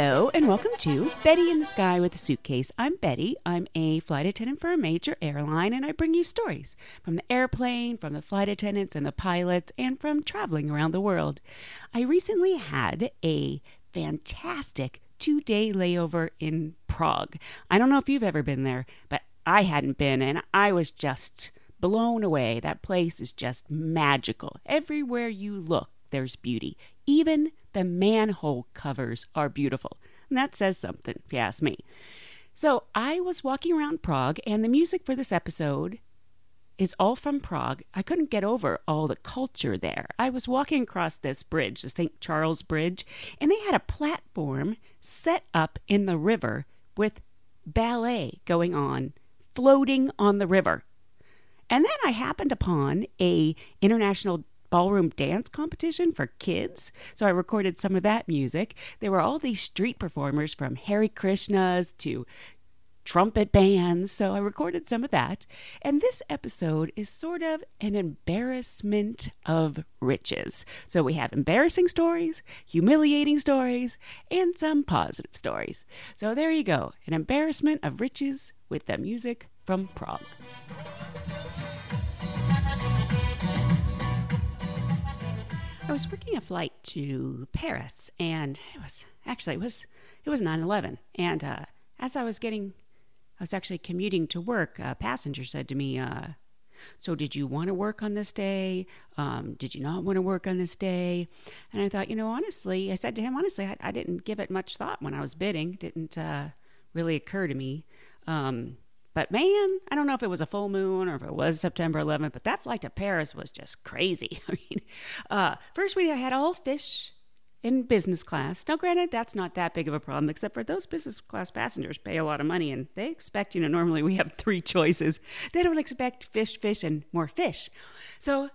Hello, and welcome to Betty in the Sky with a Suitcase. I'm Betty. I'm a flight attendant for a major airline, and I bring you stories from the airplane, from the flight attendants and the pilots, and from traveling around the world. I recently had a fantastic two day layover in Prague. I don't know if you've ever been there, but I hadn't been, and I was just blown away. That place is just magical. Everywhere you look, there's beauty. Even the manhole covers are beautiful. And that says something, if you ask me. So I was walking around Prague, and the music for this episode is all from Prague. I couldn't get over all the culture there. I was walking across this bridge, the St. Charles Bridge, and they had a platform set up in the river with ballet going on, floating on the river. And then I happened upon a international ballroom dance competition for kids. So I recorded some of that music. There were all these street performers from Hare Krishnas to trumpet bands. So I recorded some of that. And this episode is sort of an embarrassment of riches. So we have embarrassing stories, humiliating stories, and some positive stories. So there you go an embarrassment of riches with the music from Prague. I was working a flight to Paris, and it was actually it was it was 9/11. And uh, as I was getting, I was actually commuting to work. A passenger said to me, uh, "So did you want to work on this day? Um, did you not want to work on this day?" And I thought, you know, honestly, I said to him, honestly, I, I didn't give it much thought when I was bidding. Didn't uh, really occur to me. Um, but man, I don't know if it was a full moon or if it was September 11th, but that flight to Paris was just crazy. I mean, uh, first we had all fish in business class. Now, granted, that's not that big of a problem, except for those business class passengers pay a lot of money and they expect, you know, normally we have three choices. They don't expect fish, fish, and more fish. So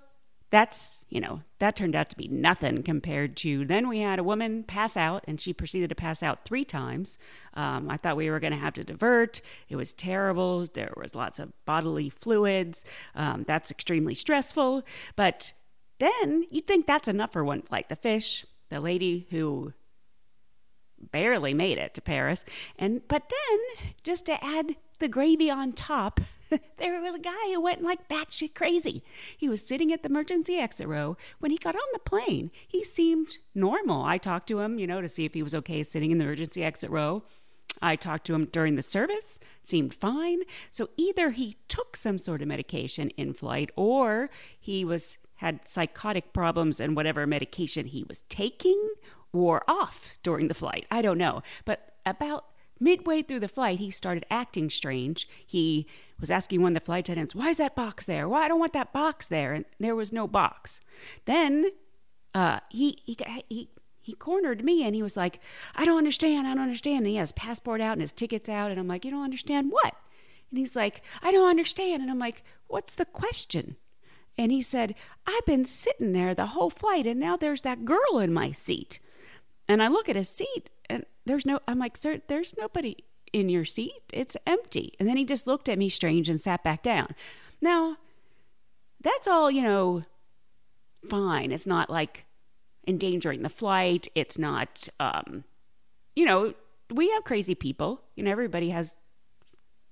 that's, you know, that turned out to be nothing compared to then we had a woman pass out and she proceeded to pass out three times. Um, I thought we were going to have to divert. It was terrible. There was lots of bodily fluids. Um, that's extremely stressful. But then you'd think that's enough for one flight. The fish, the lady who barely made it to Paris, and but then just to add the gravy on top, there was a guy who went like batshit crazy. He was sitting at the emergency exit row. When he got on the plane, he seemed normal. I talked to him, you know, to see if he was okay sitting in the emergency exit row. I talked to him during the service, seemed fine. So either he took some sort of medication in flight or he was had psychotic problems and whatever medication he was taking wore off during the flight. I don't know. But about Midway through the flight, he started acting strange. He was asking one of the flight attendants, Why is that box there? Why I don't want that box there. And there was no box. Then uh, he, he, he, he cornered me and he was like, I don't understand. I don't understand. And he has passport out and his tickets out. And I'm like, You don't understand what? And he's like, I don't understand. And I'm like, What's the question? And he said, I've been sitting there the whole flight and now there's that girl in my seat. And I look at his seat and there's no, I'm like, sir, there's nobody in your seat. It's empty. And then he just looked at me strange and sat back down. Now, that's all, you know, fine. It's not like endangering the flight. It's not, um, you know, we have crazy people. You know, everybody has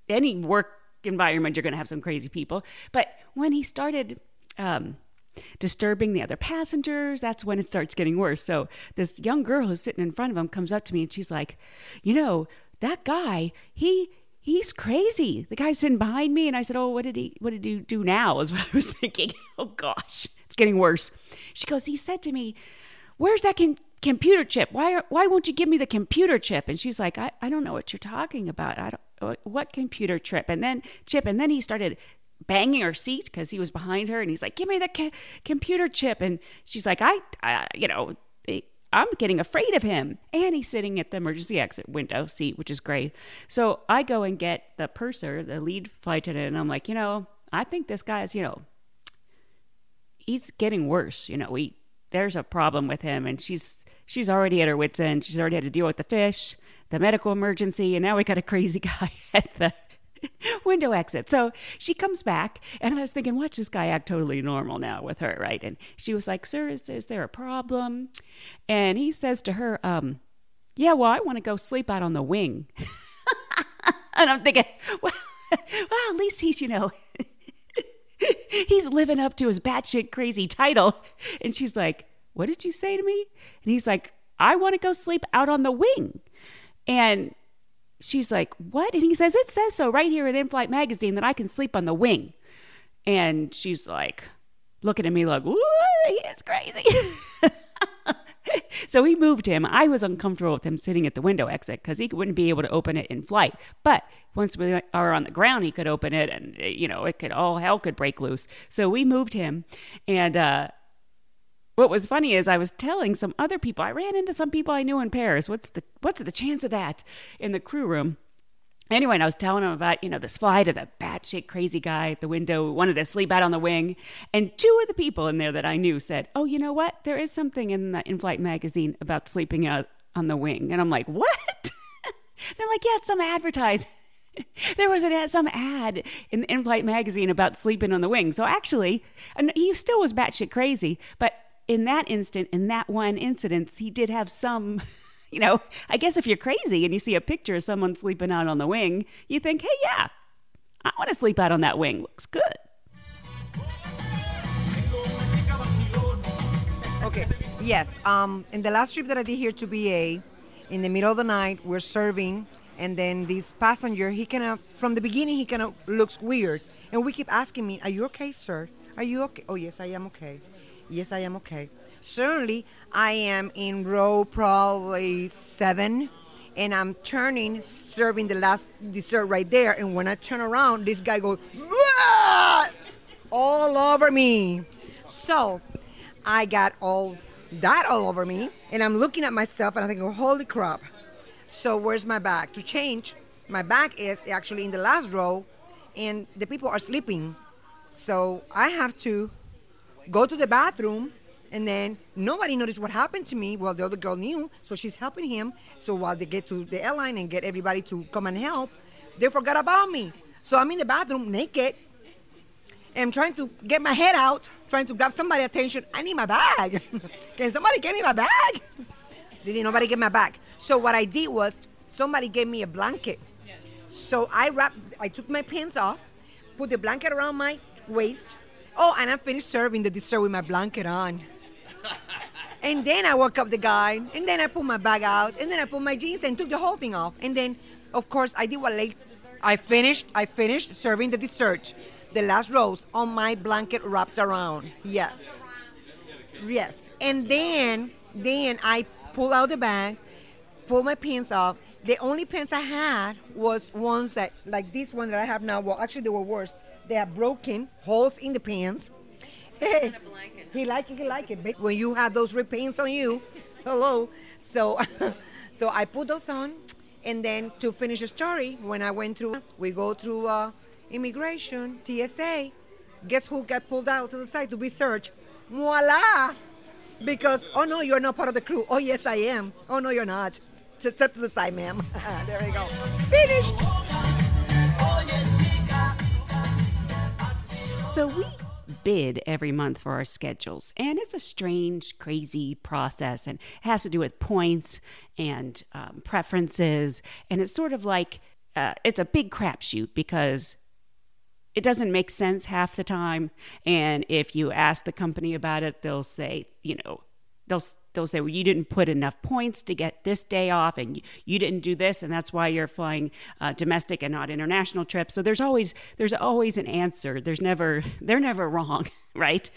any work environment, you're going to have some crazy people. But when he started, um, disturbing the other passengers. That's when it starts getting worse. So this young girl who's sitting in front of him comes up to me and she's like, "You know, that guy, he he's crazy. The guy sitting behind me." And I said, "Oh, what did he what did he do now?" is what I was thinking. oh gosh, it's getting worse. She goes, "He said to me, "Where's that computer chip? Why why won't you give me the computer chip?" And she's like, "I I don't know what you're talking about. I don't what computer trip? And then chip, and then he started banging her seat because he was behind her, and he's like, "Give me the ca- computer chip," and she's like, "I, I you know." Eh, I'm getting afraid of him. And he's sitting at the emergency exit window seat, which is great. So I go and get the purser, the lead flight attendant, and I'm like, you know, I think this guy is, you know, he's getting worse. You know, we there's a problem with him, and she's she's already at her wits end. She's already had to deal with the fish, the medical emergency, and now we got a crazy guy at the window exit. So she comes back, and I was thinking, watch this guy act totally normal now with her, right? And she was like, "Sir, is, is there a problem?" And he says to her, um, "Yeah, well, I want to go sleep out on the wing." and I'm thinking, well, well, at least he's, you know. he's living up to his batshit crazy title. And she's like, What did you say to me? And he's like, I want to go sleep out on the wing. And she's like, What? And he says, It says so right here in In Flight Magazine that I can sleep on the wing. And she's like, looking at me like, Ooh, he is crazy. so we moved him. I was uncomfortable with him sitting at the window exit because he wouldn't be able to open it in flight. But once we are on the ground, he could open it, and you know, it could all hell could break loose. So we moved him, and uh, what was funny is I was telling some other people. I ran into some people I knew in Paris. What's the what's the chance of that in the crew room? Anyway, and I was telling him about, you know, this flight of the batshit crazy guy at the window who wanted to sleep out on the wing. And two of the people in there that I knew said, Oh, you know what? There is something in the in flight magazine about sleeping out on the wing. And I'm like, What? They're like, Yeah, it's some advertising. there was an, some ad in the in flight magazine about sleeping on the wing. So actually, and he still was batshit crazy, but in that instant, in that one incident, he did have some you know, I guess if you're crazy and you see a picture of someone sleeping out on the wing, you think, hey, yeah, I want to sleep out on that wing. Looks good. Okay. Yes. Um, in the last trip that I did here to BA, in the middle of the night, we're serving, and then this passenger, he kind of, from the beginning, he kind of looks weird, and we keep asking me, "Are you okay, sir? Are you okay?" Oh yes, I am okay. Yes, I am okay. Certainly, I am in row probably seven, and I'm turning, serving the last dessert right there. And when I turn around, this guy goes all over me. So I got all that all over me, and I'm looking at myself, and I'm thinking, holy crap. So where's my bag? To change, my bag is actually in the last row, and the people are sleeping. So I have to go to the bathroom and then nobody noticed what happened to me. Well, the other girl knew, so she's helping him. So while they get to the airline and get everybody to come and help, they forgot about me. So I'm in the bathroom naked. I'm trying to get my head out, trying to grab somebody's attention. I need my bag. Can somebody get me my bag? Did nobody get my bag? So what I did was somebody gave me a blanket. So I wrapped, I took my pants off, put the blanket around my waist. Oh, and I finished serving the dessert with my blanket on. And then I woke up the guy, and then I put my bag out, and then I put my jeans and took the whole thing off. And then, of course, I did what late. I finished. I finished serving the dessert, the last rose on my blanket wrapped around. Yes, yes. And then, then I pull out the bag, pull my pants off. The only pants I had was ones that, like this one that I have now. Well, actually, they were worse. They have broken holes in the pants. Hey, he like it, he like it. But when you have those repaints on you, hello. So, so I put those on, and then to finish the story, when I went through, we go through uh, immigration, TSA. Guess who got pulled out to the side to be searched? Voila! Because oh no, you're not part of the crew. Oh yes, I am. Oh no, you're not. Just step to the side, ma'am. there you go. Finished. So we bid every month for our schedules. And it's a strange, crazy process and it has to do with points and um, preferences. And it's sort of like uh, it's a big crapshoot because it doesn't make sense half the time. And if you ask the company about it, they'll say, you know, they'll they'll say, well, you didn't put enough points to get this day off, and you, you didn't do this, and that's why you're flying uh, domestic and not international trips. So there's always there's always an answer. There's never they're never wrong. right?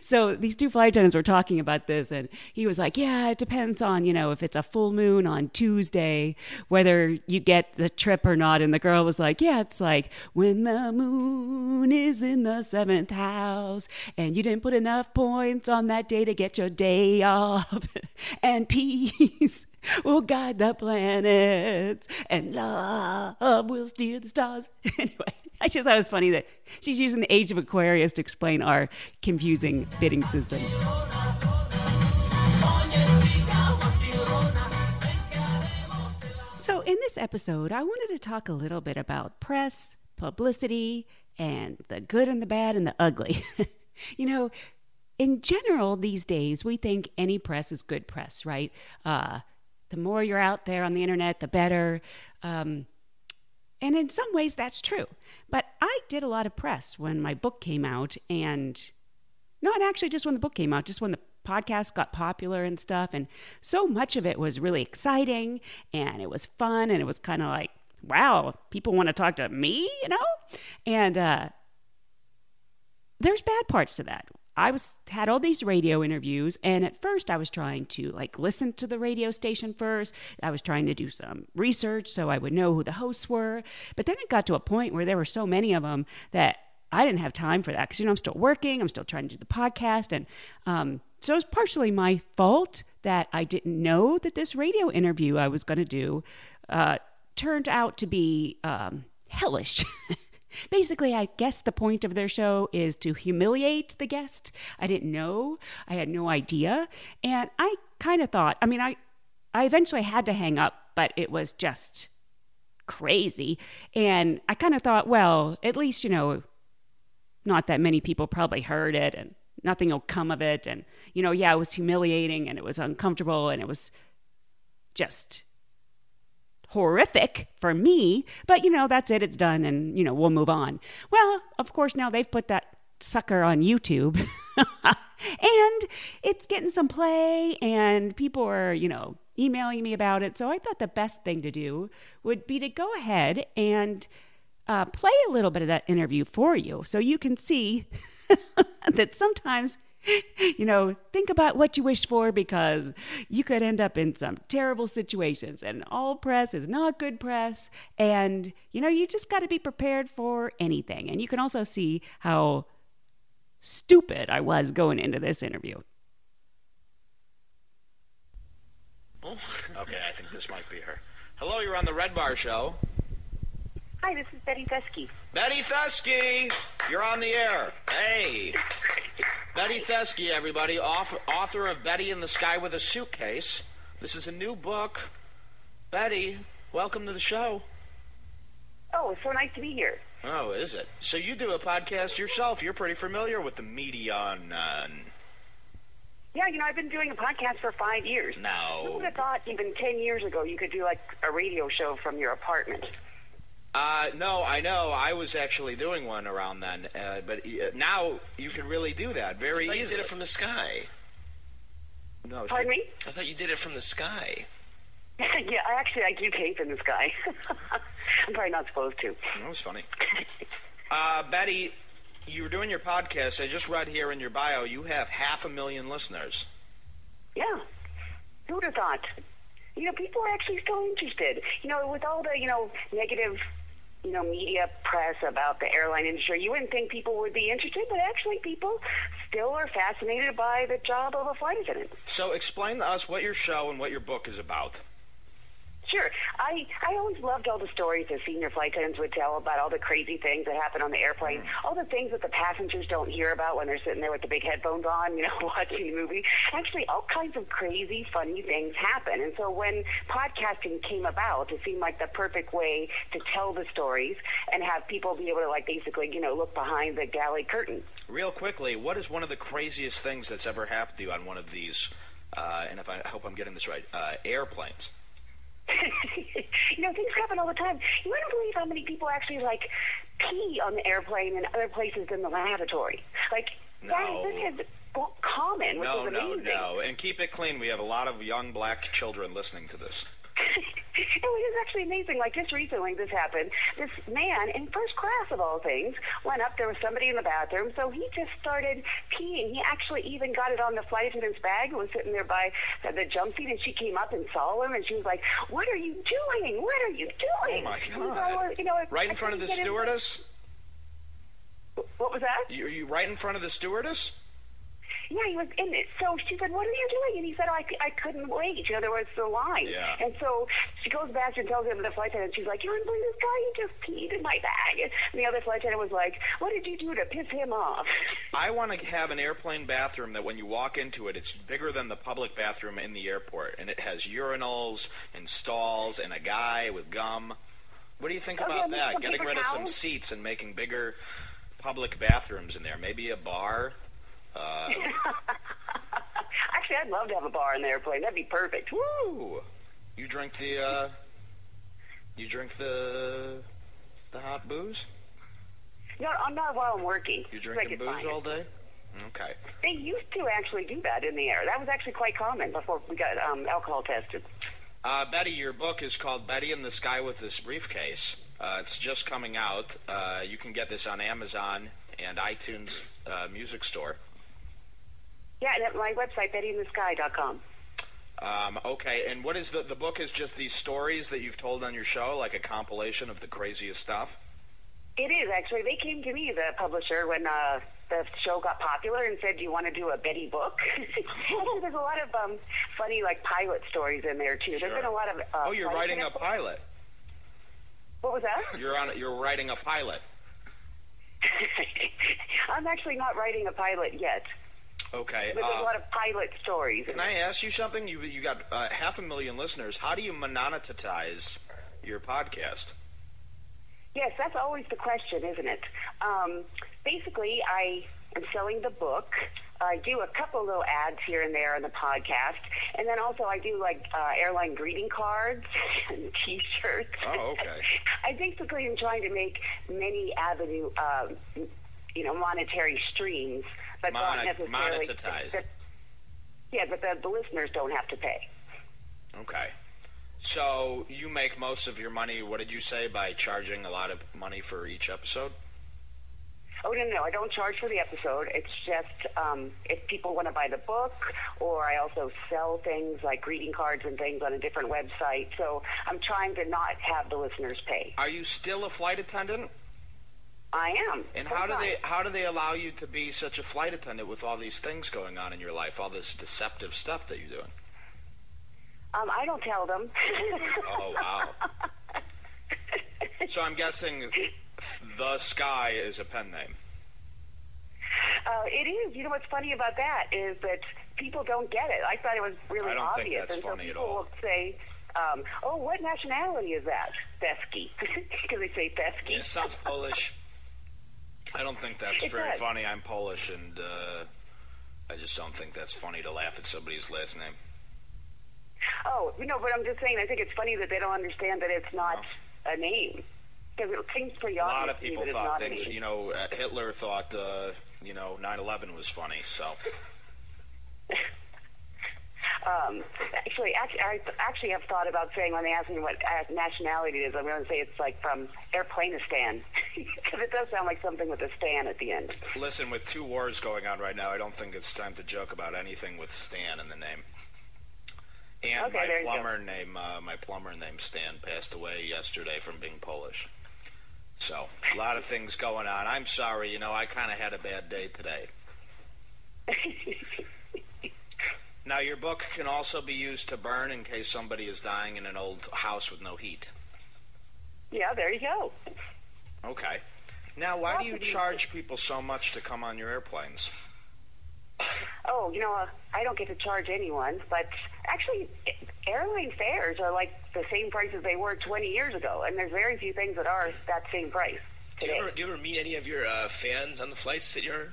So these two flight attendants were talking about this, and he was like, Yeah, it depends on, you know, if it's a full moon on Tuesday, whether you get the trip or not. And the girl was like, Yeah, it's like when the moon is in the seventh house, and you didn't put enough points on that day to get your day off, and peace will guide the planets, and love will steer the stars. anyway. I just thought it was funny that she's using the age of Aquarius to explain our confusing bidding system. So, in this episode, I wanted to talk a little bit about press, publicity, and the good and the bad and the ugly. you know, in general, these days, we think any press is good press, right? Uh, the more you're out there on the internet, the better. Um, and in some ways, that's true. But I did a lot of press when my book came out, and not actually just when the book came out, just when the podcast got popular and stuff. And so much of it was really exciting and it was fun and it was kind of like, wow, people want to talk to me, you know? And uh, there's bad parts to that. I was had all these radio interviews and at first I was trying to like listen to the radio station first. I was trying to do some research so I would know who the hosts were. But then it got to a point where there were so many of them that I didn't have time for that because you know I'm still working, I'm still trying to do the podcast and um, so it was partially my fault that I didn't know that this radio interview I was going to do uh, turned out to be um, hellish. Basically, I guess the point of their show is to humiliate the guest. I didn't know. I had no idea. And I kind of thought, I mean, I, I eventually had to hang up, but it was just crazy. And I kind of thought, well, at least, you know, not that many people probably heard it and nothing will come of it. And, you know, yeah, it was humiliating and it was uncomfortable and it was just horrific for me, but you know, that's it, it's done, and you know, we'll move on. Well, of course, now they've put that sucker on YouTube and it's getting some play, and people are, you know, emailing me about it. So I thought the best thing to do would be to go ahead and uh, play a little bit of that interview for you so you can see that sometimes you know, think about what you wish for because you could end up in some terrible situations. And all press is not good press. And, you know, you just got to be prepared for anything. And you can also see how stupid I was going into this interview. okay, I think this might be her. Hello, you're on the Red Bar Show. Hi, this is Betty Thesky. Betty Thesky, you're on the air. Hey. Betty Thesky, everybody, author of Betty in the Sky with a Suitcase. This is a new book. Betty, welcome to the show. Oh, it's so nice to be here. Oh, is it? So you do a podcast yourself. You're pretty familiar with the media on. Uh... Yeah, you know, I've been doing a podcast for five years. No. Who would have thought even 10 years ago you could do like a radio show from your apartment? Uh, no, I know. I was actually doing one around then, uh, but uh, now you can really do that very easily. You did it from the sky. No, Pardon me? I thought you did it from the sky. yeah, I actually I do came from the sky. I'm probably not supposed to. That was funny. uh, Betty, you were doing your podcast. I just read here in your bio you have half a million listeners. Yeah. Who would have thought? You know, people are actually still interested. You know, with all the, you know, negative you know, media press about the airline industry, you wouldn't think people would be interested, but actually people still are fascinated by the job of a flight attendant. So explain to us what your show and what your book is about. Sure. I, I always loved all the stories that senior flight attendants would tell about all the crazy things that happen on the airplane, mm. all the things that the passengers don't hear about when they're sitting there with the big headphones on, you know, watching the movie. Actually, all kinds of crazy, funny things happen. And so when podcasting came about, it seemed like the perfect way to tell the stories and have people be able to, like, basically, you know, look behind the galley curtain. Real quickly, what is one of the craziest things that's ever happened to you on one of these, uh, and if I, I hope I'm getting this right, uh, airplanes? you know, things happen all the time. You wouldn't believe how many people actually like pee on the airplane and other places than the lavatory. Like no. that, this is common, which no, is no, no. And keep it clean. We have a lot of young black children listening to this. It was actually amazing. Like just recently, this happened. This man in first class of all things went up. There was somebody in the bathroom, so he just started peeing. He actually even got it on the flight attendant's bag and was sitting there by the, the jump seat. And she came up and saw him, and she was like, "What are you doing? What are you doing?" Oh my And so, God! you know, right I in front of the stewardess. What was that? You, are you right in front of the stewardess? Yeah, he was in it. So she said, "What are you doing?" And he said, oh, "I, I couldn't wait. You know, there was the line." Yeah. And so she goes back and tells him the flight attendant. She's like, "You don't believe this guy? He just peed in my bag." And the other flight attendant was like, "What did you do to piss him off?" I want to have an airplane bathroom that when you walk into it, it's bigger than the public bathroom in the airport, and it has urinals and stalls and a guy with gum. What do you think Oh, about that? Getting rid of some seats and making bigger public bathrooms in there. Maybe a bar. Uh, Actually, I'd love to have a bar in the airplane. That'd be perfect. woo! You drink the uh, you drink the the hot booze. No, I'm not while I'm working. You drinking booze all day? Okay. They used to actually do that in the air. That was actually quite common before we got um, alcohol tested. Uh, Betty, your book is called Betty in the Sky with This Briefcase. Uh, it's just coming out. Uh, you can get this on Amazon and iTunes uh, Music Store. Yeah, and at my website, bettyinthesky.com. Um, okay, and what is the the book? Is just these stories that you've told on your show, like a compilation of the craziest stuff? It is actually. They came to me, the publisher, when uh, the show got popular, and said, "Do you want to do a Betty book?" There's a lot of um, funny, like pilot stories in there too. Sure. There's been a lot of. Uh, oh, you're writing a pilot. What was that? You're on. You're writing a pilot. I'm actually not writing a pilot yet. Okay. There's Uh, a lot of pilot stories. can I ask you something? You you got uh, half a million listeners. How do you monetize your podcast? Yes, that's always the question, isn't it? Um, basically, I am selling the book. I do a couple little ads here and there on the podcast, and then also I do like uh, airline greeting cards and T-shirts. Oh, okay. I basically am trying to make many avenue, um, you know, monetary streams, but not necessarily. monetized. that- yeah, but the, the listeners don't have to pay. Okay. So you make most of your money, what did you say, by charging a lot of money for each episode? Oh no, no, I don't charge for the episode. It's just um, if people want to buy the book, or I also sell things like greeting cards and things on a different website. So I'm trying to not have the listeners pay. Are you still a flight attendant? I am. And how do they how do they allow you to be such a flight attendant with all these things going on in your life, all this deceptive stuff that you're doing? Um, I don't tell them. Oh wow. so I'm guessing the sky is a pen name. Uh, it is. You know what's funny about that is that people don't get it. I thought it was really obvious. I don't think obvious. that's and so funny at people all. will say, um, "Oh, what nationality is that?" Fesky, because they say Fesky. Yeah, sounds Polish. I don't think that's It very does. funny. I'm Polish, and uh, I just don't think that's funny to laugh at somebody's last name. Oh, you know, but I'm just saying. I think it's funny that they don't understand that it's not a name because it seems pretty obvious. A lot of people thought things. You know, uh, Hitler thought uh, you know 9/11 was funny. So Um, actually, actually, I actually have thought about saying when they ask me what uh, nationality it is, I'm going to say it's like from Airplanistan because it does sound like something with a stan at the end. listen, with two wars going on right now, I don't think it's time to joke about anything with Stan in the name. And Okay, my there you go. plumber name, uh, my plumber named Stan, passed away yesterday from being Polish. So a lot of things going on. I'm sorry, you know, I kind of had a bad day today. Now, your book can also be used to burn in case somebody is dying in an old house with no heat. Yeah, there you go. Okay. Now, why do you charge people so much to come on your airplanes? Oh, you know, uh, I don't get to charge anyone, but actually, airline fares are like the same price as they were 20 years ago, and there's very few things that are that same price Do you today. ever do you ever meet any of your uh, fans on the flights that you're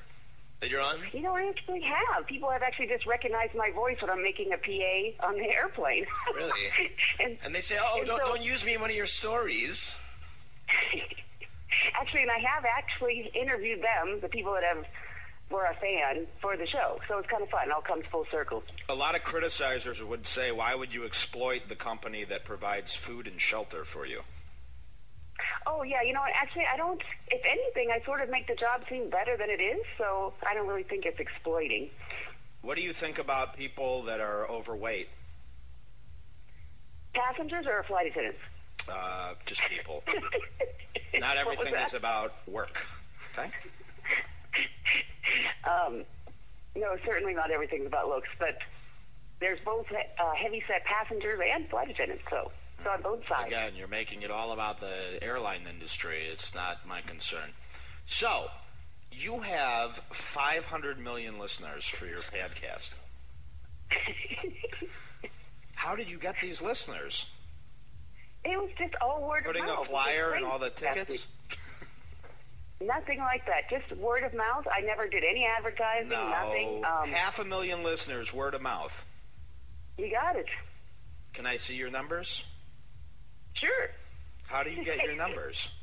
that you're on? You know, I actually have. People have actually just recognized my voice when I'm making a PA on the airplane. Really? and And they say, "Oh, don't so- don't use me in one of your stories." actually, and I have actually interviewed them, the people that have were a fan for the show. So it's kind of fun. It all comes full circle. A lot of criticizers would say, why would you exploit the company that provides food and shelter for you? Oh yeah, you know what? Actually, I don't. If anything, I sort of make the job seem better than it is. So I don't really think it's exploiting. What do you think about people that are overweight? Passengers or flight attendants? Uh, just people. Not everything is about work. Okay. Um, no, certainly not everything's about looks, but there's both uh, heavy set passengers and flight attendants. So it's on both sides. Again, you're making it all about the airline industry. It's not my concern. So, you have 500 million listeners for your podcast. How did you get these listeners? It was just all word Putting of mouth. Putting a flyer and all the tickets? Nothing like that. Just word of mouth. I never did any advertising. No. Nothing. Um, Half a million listeners, word of mouth. you got it. Can I see your numbers? Sure. How do you get your numbers?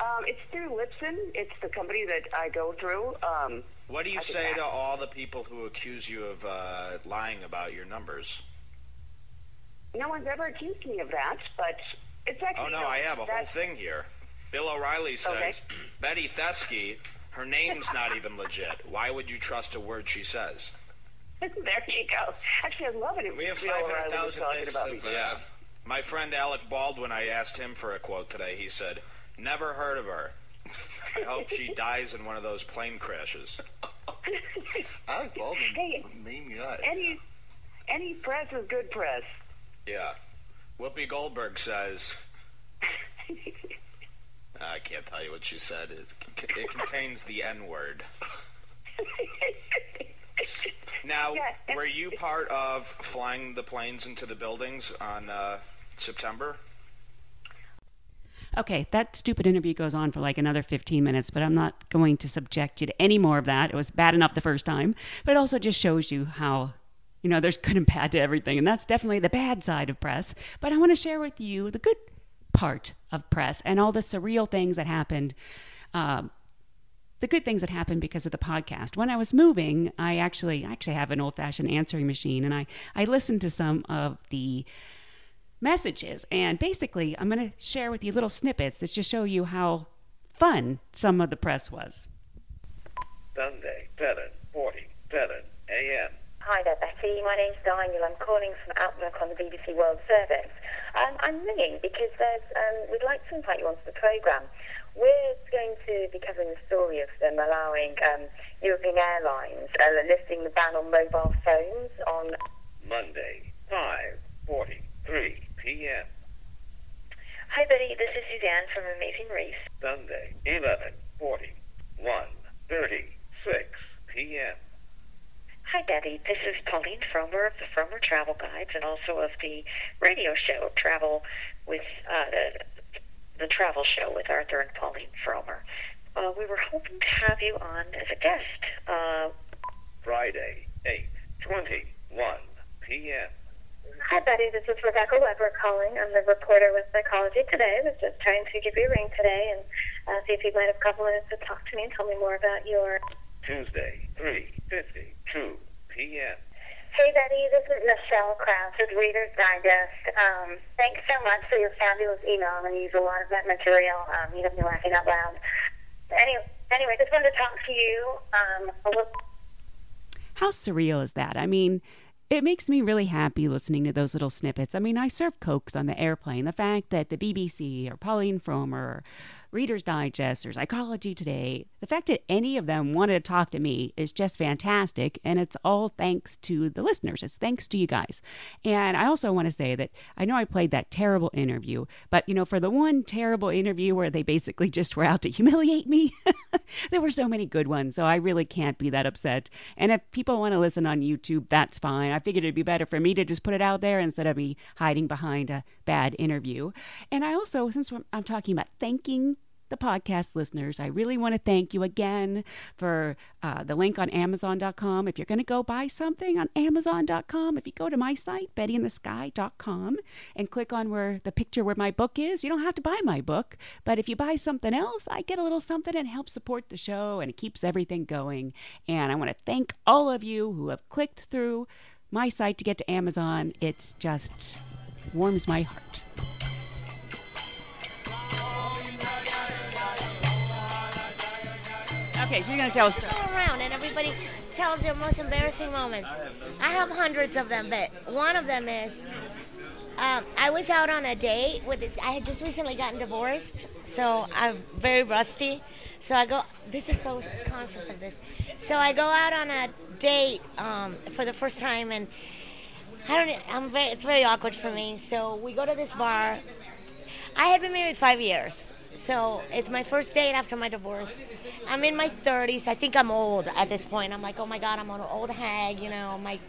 Um, it's through Libsyn. It's the company that I go through. Um, What do you I say to all the people who accuse you of uh, lying about your numbers? no one's ever accused me of that, but it's actually. Oh no, I have a whole thing here. Bill O'Reilly says Okay. Betty Thesky, her name's not even legit. Why would you trust a word she says? there you go. Actually, I love it. We have O'Reilly 500,000 talking lists about of, Yeah. My friend Alec Baldwin, I asked him for a quote today. He said, "Never heard of her. I hope she dies in one of those plane crashes." Alec Baldwin, Hey. main guy. Any any press is good press. Yeah. Whoopi Goldberg says. I can't tell you what she said. It, it contains the N word. Now, Yeah. were you part of flying the planes into the buildings on uh, September? Okay, that stupid interview goes on for like another 15 minutes, but I'm not going to subject you to any more of that. It was bad enough the first time, but it also just shows you how, you know, there's good and bad to everything. And that's definitely the bad side of press. But I want to share with you the good part of press and all the surreal things that happened. Um, the good things that happened because of the podcast. When I was moving, I actually I actually have an old fashioned answering machine, and I I listened to some of the messages. And basically, I'm going to share with you little snippets that just show you how fun some of the press was. Sunday, 7, 40, 7 a.m. Hi there, Betty. My name's Daniel. I'm calling from Outlook on the BBC World Service. Um, I'm ringing because there's, um, we'd like to invite you onto the programme. We're going to be covering the story of them allowing um, European airlines uh, lifting the ban on mobile phones on Monday, 5.43 p.m. Hi, Betty. This is Suzanne from Amazing Race. Sunday, 11.41, 36 p.m. Hi, Betty. This is Pauline Frommer of the Frommer Travel Guides and also of the radio show Travel with uh, the, the Travel Show with Arthur and Pauline Frommer. Uh, we were hoping to have you on as a guest. Uh, Friday, 8.21 p.m. hi, Betty. This is Rebecca Weber calling. I'm the reporter with Psychology Today. I was just trying to give you a ring today and uh, see if you might have a couple minutes to talk to me and tell me more about your Tuesday, 3.52 p.m. Hey, Betty, this is Michelle Krause with Reader's Digest. Um, thanks so much for your fabulous email. I'm going to use a lot of that material. Um, you have me laughing out loud. Anyway, anyway, just wanted to talk to you um, a little. How surreal is that? I mean, it makes me really happy listening to those little snippets. I mean, I serve Cokes on the airplane. The fact that the BBC or Pauline Frommer Reader's Digest or Psychology Today, the fact that any of them wanted to talk to me is just fantastic. And it's all thanks to the listeners. It's thanks to you guys. And I also want to say that I know I played that terrible interview, but you know, for the one terrible interview where they basically just were out to humiliate me, there were so many good ones. So I really can't be that upset. And if people want to listen on YouTube, that's fine. I figured it'd be better for me to just put it out there instead of me hiding behind a bad interview. And I also, since I'm- I'm talking about thanking the podcast listeners. I really want to thank you again for uh, the link on Amazon.com. If you're going to go buy something on Amazon.com, if you go to my site, BettyInTheSky.com, and click on where the picture where my book is, you don't have to buy my book. But if you buy something else, I get a little something and helps support the show and it keeps everything going. And I want to thank all of you who have clicked through my site to get to Amazon. It's just warms my heart. Okay, so you're gonna tell a story. Go around and everybody tells their most embarrassing moments. I have hundreds of them, but one of them is um, I was out on a date with this. I had just recently gotten divorced, so I'm very rusty. So I go. This is so conscious of this. So I go out on a date um, for the first time, and I don't. I'm very. It's very awkward for me. So we go to this bar. I had been married five years, so it's my first date after my divorce. I'm in my 30s. I think I'm old at this point. I'm like, oh my god, I'm an old hag. You know, like,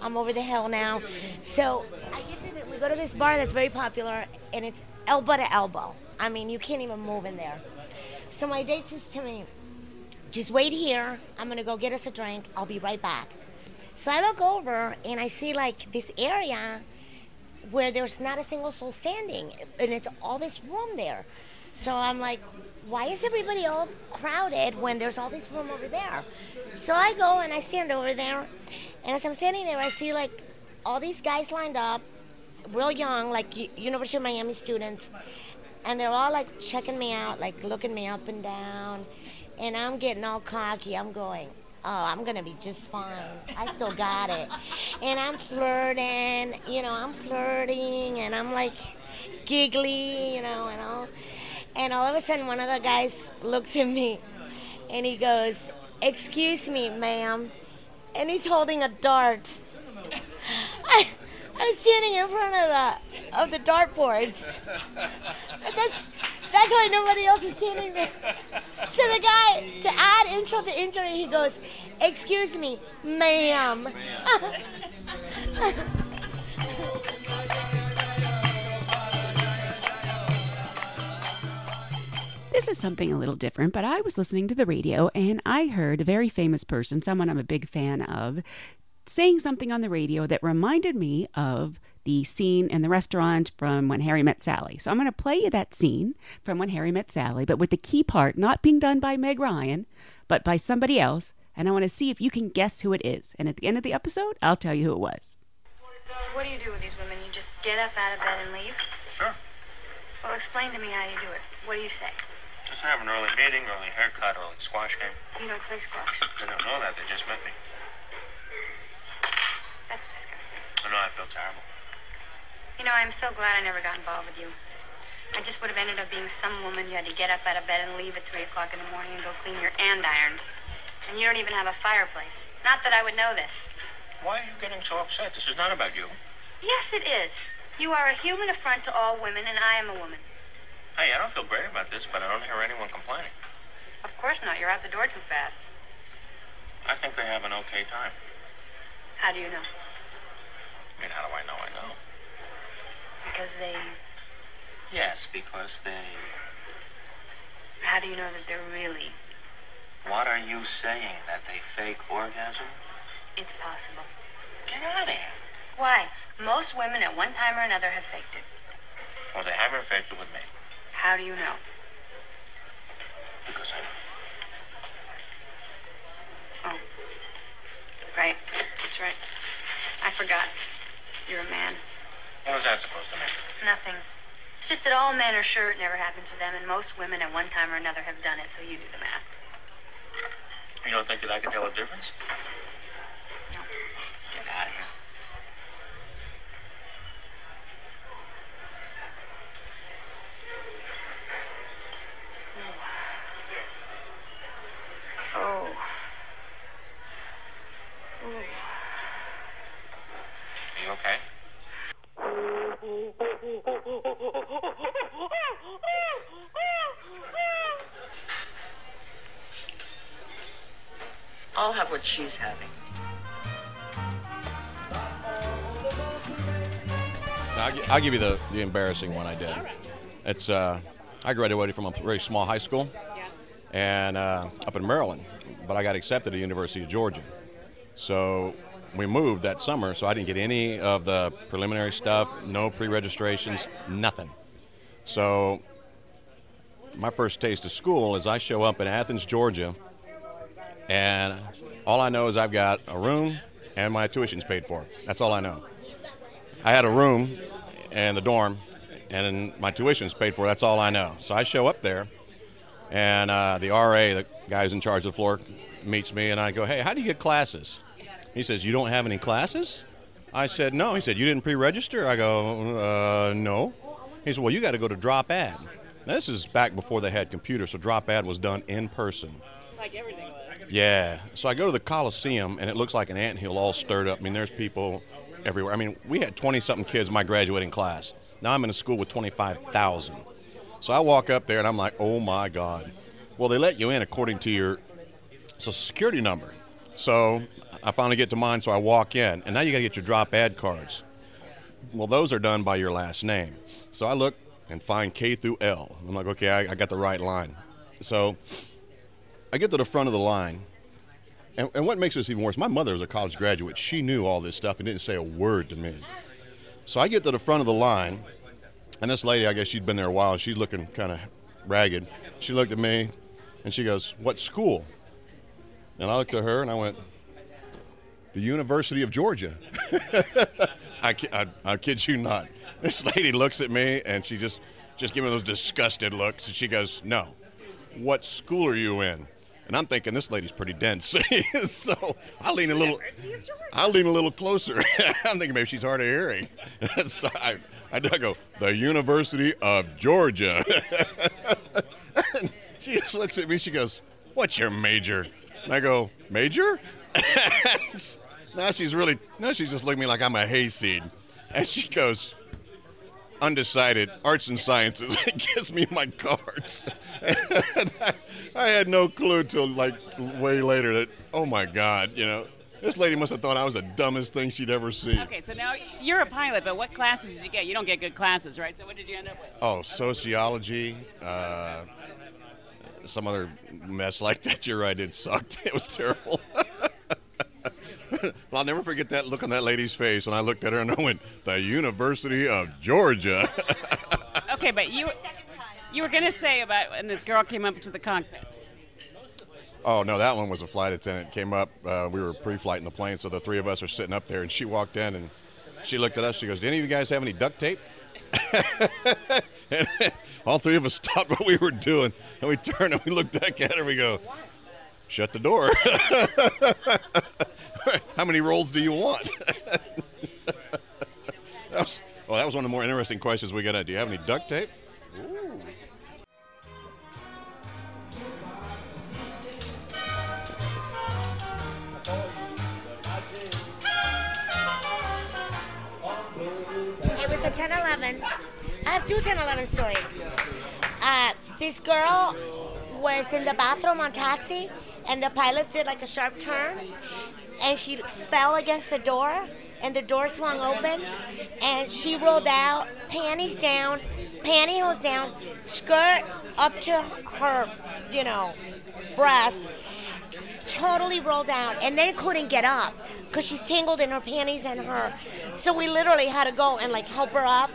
I'm over the hill now. So I get to the, we go to this bar that's very popular, and it's elbow to elbow. I mean, you can't even move in there. So my date says to me, just wait here. I'm gonna go get us a drink. I'll be right back. So I look over and I see like this area where there's not a single soul standing, and it's all this room there. So I'm like, why is everybody all crowded when there's all this room over there? So I go and I stand over there, and as I'm standing there, I see like all these guys lined up, real young, like U- University of Miami students, and they're all like checking me out, like looking me up and down, and I'm getting all cocky. I'm going, oh, I'm gonna be just fine. I still got it. And I'm flirting, you know, I'm flirting and I'm like giggly, you know, and all. And all of a sudden, one of the guys looks at me and he goes, Excuse me, ma'am. And he's holding a dart. I, I'm standing in front of the of the dartboards. And that's that's why nobody else is standing there. So the guy, to add insult to injury, he goes, "Excuse me, ma'am." This is something a little different, but I was listening to the radio and I heard a very famous person, someone I'm a big fan of, saying something on the radio that reminded me of the scene in the restaurant from When Harry Met Sally. So I'm going to play you that scene from When Harry Met Sally, but with the key part not being done by Meg Ryan, but by somebody else. And I want to see if you can guess who it is. And at the end of the episode, I'll tell you who it was. What do you do with these women? You just get up out of bed and leave? Sure. Well, explain to me how you do it. What do you say? Just have an early meeting, early haircut, early squash game. You don't play squash. They don't know that. They just met me. That's disgusting. I know I feel terrible. You know, I'm so glad I never got involved with you. I just would have ended up being some woman you had to get up out of bed and leave at 3 o'clock in the morning and go clean your andirons. And you don't even have a fireplace. Not that I would know this. Why are you getting so upset? This is not about you. Yes, it is. You are a human affront to all women, and I am a woman. Hey, I don't feel great about this, but I don't hear anyone complaining. Of course not. You're out the door too fast. I think they have an okay time. How do you know? I mean, how do I know I know? Because they. Yes, because they. How do you know that they're really. What are you saying? That they fake orgasm? It's possible. Get out of here. Why? Most women at one time or another have faked it. Well, they haven't faked it with me. How do you know? Because I know. Oh. Right. That's right. I forgot. You're a man. What was that supposed to mean? Nothing. It's just that all men are sure it never happened to them, and most women at one time or another have done it, so you do the math. You don't think that I can tell a difference? Okay? I'll have what she's having. I'll, I'll give you the, the embarrassing one I did. It's uh, I graduated from a very small high school, and uh, up in Maryland, but I got accepted to the University of Georgia. So we moved that summer, so I didn't get any of the preliminary stuff, no pre-registrations, nothing. So my first taste of school is I show up in Athens, Georgia, and all I know is I've got a room and my tuition's paid for. That's all I know. I had a room in the dorm, and my tuition's paid for. That's all I know. So I show up there, and uh, the RA, the guy who's in charge of the floor, meets me, and I go, "Hey, how do you get classes?" He says, "You don't have any classes?" I said, "No." He said, "You didn't pre-register?" I go, uh, "No." He said, "Well, you got to go to Drop Ad." Now, this is back before they had computers, so Drop Ad was done in person. Like everything was. Yeah. So I go to the Coliseum, and it looks like an anthill all stirred up. I mean, there's people everywhere. I mean, we had 20 something kids in my graduating class. Now I'm in a school with 25,000. So I walk up there, and I'm like, oh my God. Well, they let you in according to your social security number. So I finally get to mine, so I walk in, and now you got to get your drop add cards. Well, those are done by your last name. So I look and find K through L. I'm like, okay, I, I got the right line. So I get to the front of the line, and, and what makes this even worse, my mother was a college graduate. She knew all this stuff and didn't say a word to me. So I get to the front of the line, and this lady, I guess she'd been there a while, she's looking kind of ragged. She looked at me, and she goes, What school? And I looked at her, and I went, The University of Georgia. I, I, I kid you not. This lady looks at me, and she just, just give me those disgusted looks, and she goes, No. What school are you in? And I'm thinking this lady's pretty dense, so I lean a little. I lean a little closer. I'm thinking maybe she's hard of hearing. so I, I go the University of Georgia. she just looks at me. She goes, "What's your major?" And I go, "Major?" now she's really now she's just looking at me like I'm a hayseed, and she goes, undecided arts and sciences and gives me my cards I, I had no clue till like way later that oh my god you know this lady must have thought i was the dumbest thing she'd ever seen Okay, so now you're a pilot, but what classes did you get? You don't get good classes, right? So what did you end up with? oh sociology uh, some other mess like that you're right it sucked it was terrible I'll never forget that look on that lady's face when I looked at her and I went, "The University of Georgia." Okay, but you you were gonna say about when this girl came up to the cockpit. Oh no, that one was a flight attendant. Came up, uh, we were pre-flight in the plane, so the three of us are sitting up there, and she walked in and she looked at us. She goes, "Do any of you guys have any duct tape?" And all three of us stopped what we were doing, and we turned and we looked back at her. and We go, "Shut the door." How many rolls do you want? that was, well, that was one of the more interesting questions we got. At. Do you have any duct tape? Girl was in the bathroom on taxi, and the pilot did like a sharp turn, and she fell against the door, and the door swung open, and she rolled out, panties down, pantyhose down, skirt up to her, you know, breast, totally rolled out, and then couldn't get up because she's tangled in her panties and her. So we literally had to go and like help her up,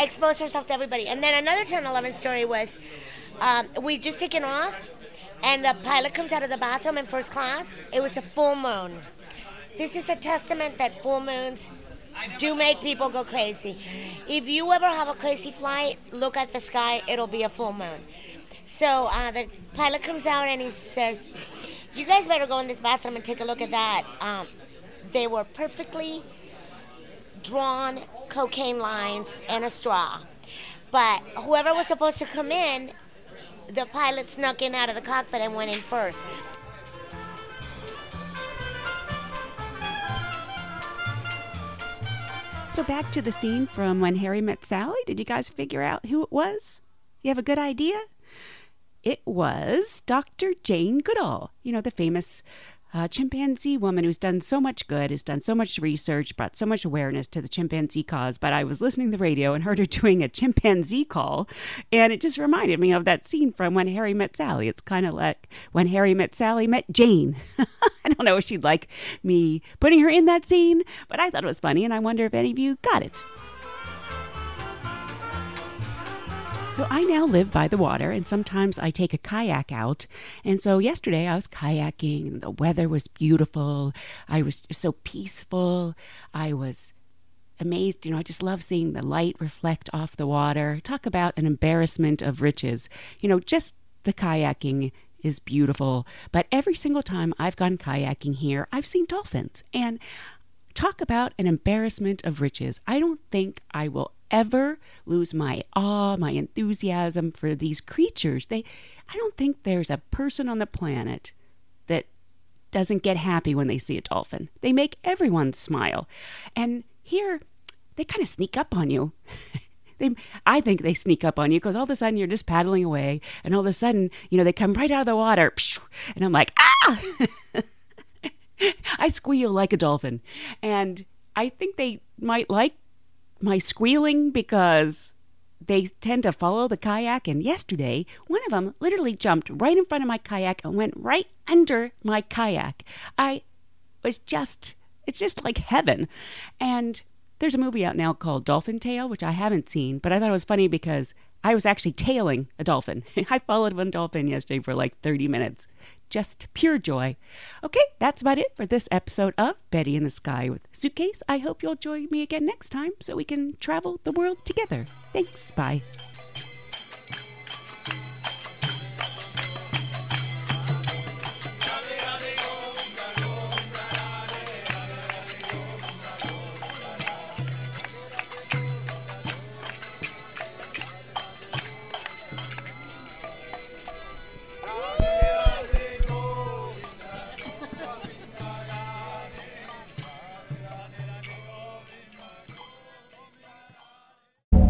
expose herself to everybody. And then another 10 11 story was um, we just taken off, and the pilot comes out of the bathroom in first class. It was a full moon. This is a testament that full moons do make people go crazy. If you ever have a crazy flight, look at the sky, it'll be a full moon. So uh, the pilot comes out and he says, You guys better go in this bathroom and take a look at that. Um, they were perfectly drawn cocaine lines and a straw. But whoever was supposed to come in, the pilot snuck in out of the cockpit and went in first. So back to the scene from when Harry met Sally. Did you guys figure out who it was? You have a good idea? It was Dr. Jane Goodall, you know, the famous a chimpanzee woman who's done so much good, has done so much research, brought so much awareness to the chimpanzee cause. But I was listening to the radio and heard her doing a chimpanzee call, and it just reminded me of that scene from When Harry Met Sally. It's kind of like when Harry met Sally met Jane. I don't know if she'd like me putting her in that scene, but I thought it was funny, and I wonder if any of you got it. So I now live by the water, and sometimes I take a kayak out. And so yesterday I was kayaking, and the weather was beautiful. I was so peaceful. I was amazed. You know, I just love seeing the light reflect off the water. Talk about an embarrassment of riches. You know, just the kayaking is beautiful. But every single time I've gone kayaking here, I've seen dolphins. And talk about an embarrassment of riches. I don't think I will ever lose my awe, my enthusiasm for these creatures. They I don't think there's a person on the planet that doesn't get happy when they see a dolphin. They make everyone smile. And here they kind of sneak up on you. they I think they sneak up on you because all of a sudden you're just paddling away and all of a sudden, you know, they come right out of the water and I'm like, "Ah!" I squeal like a dolphin. And I think they might like my squealing because they tend to follow the kayak. And yesterday, one of them literally jumped right in front of my kayak and went right under my kayak. I was just, it's just like heaven. And there's a movie out now called Dolphin Tale, which I haven't seen, but I thought it was funny because I was actually tailing a dolphin. I followed one dolphin yesterday for like 30 minutes just pure joy. Okay, that's about it for this episode of Betty in the Sky with Suitcase. I hope you'll join me again next time so we can travel the world together. Thanks. Bye.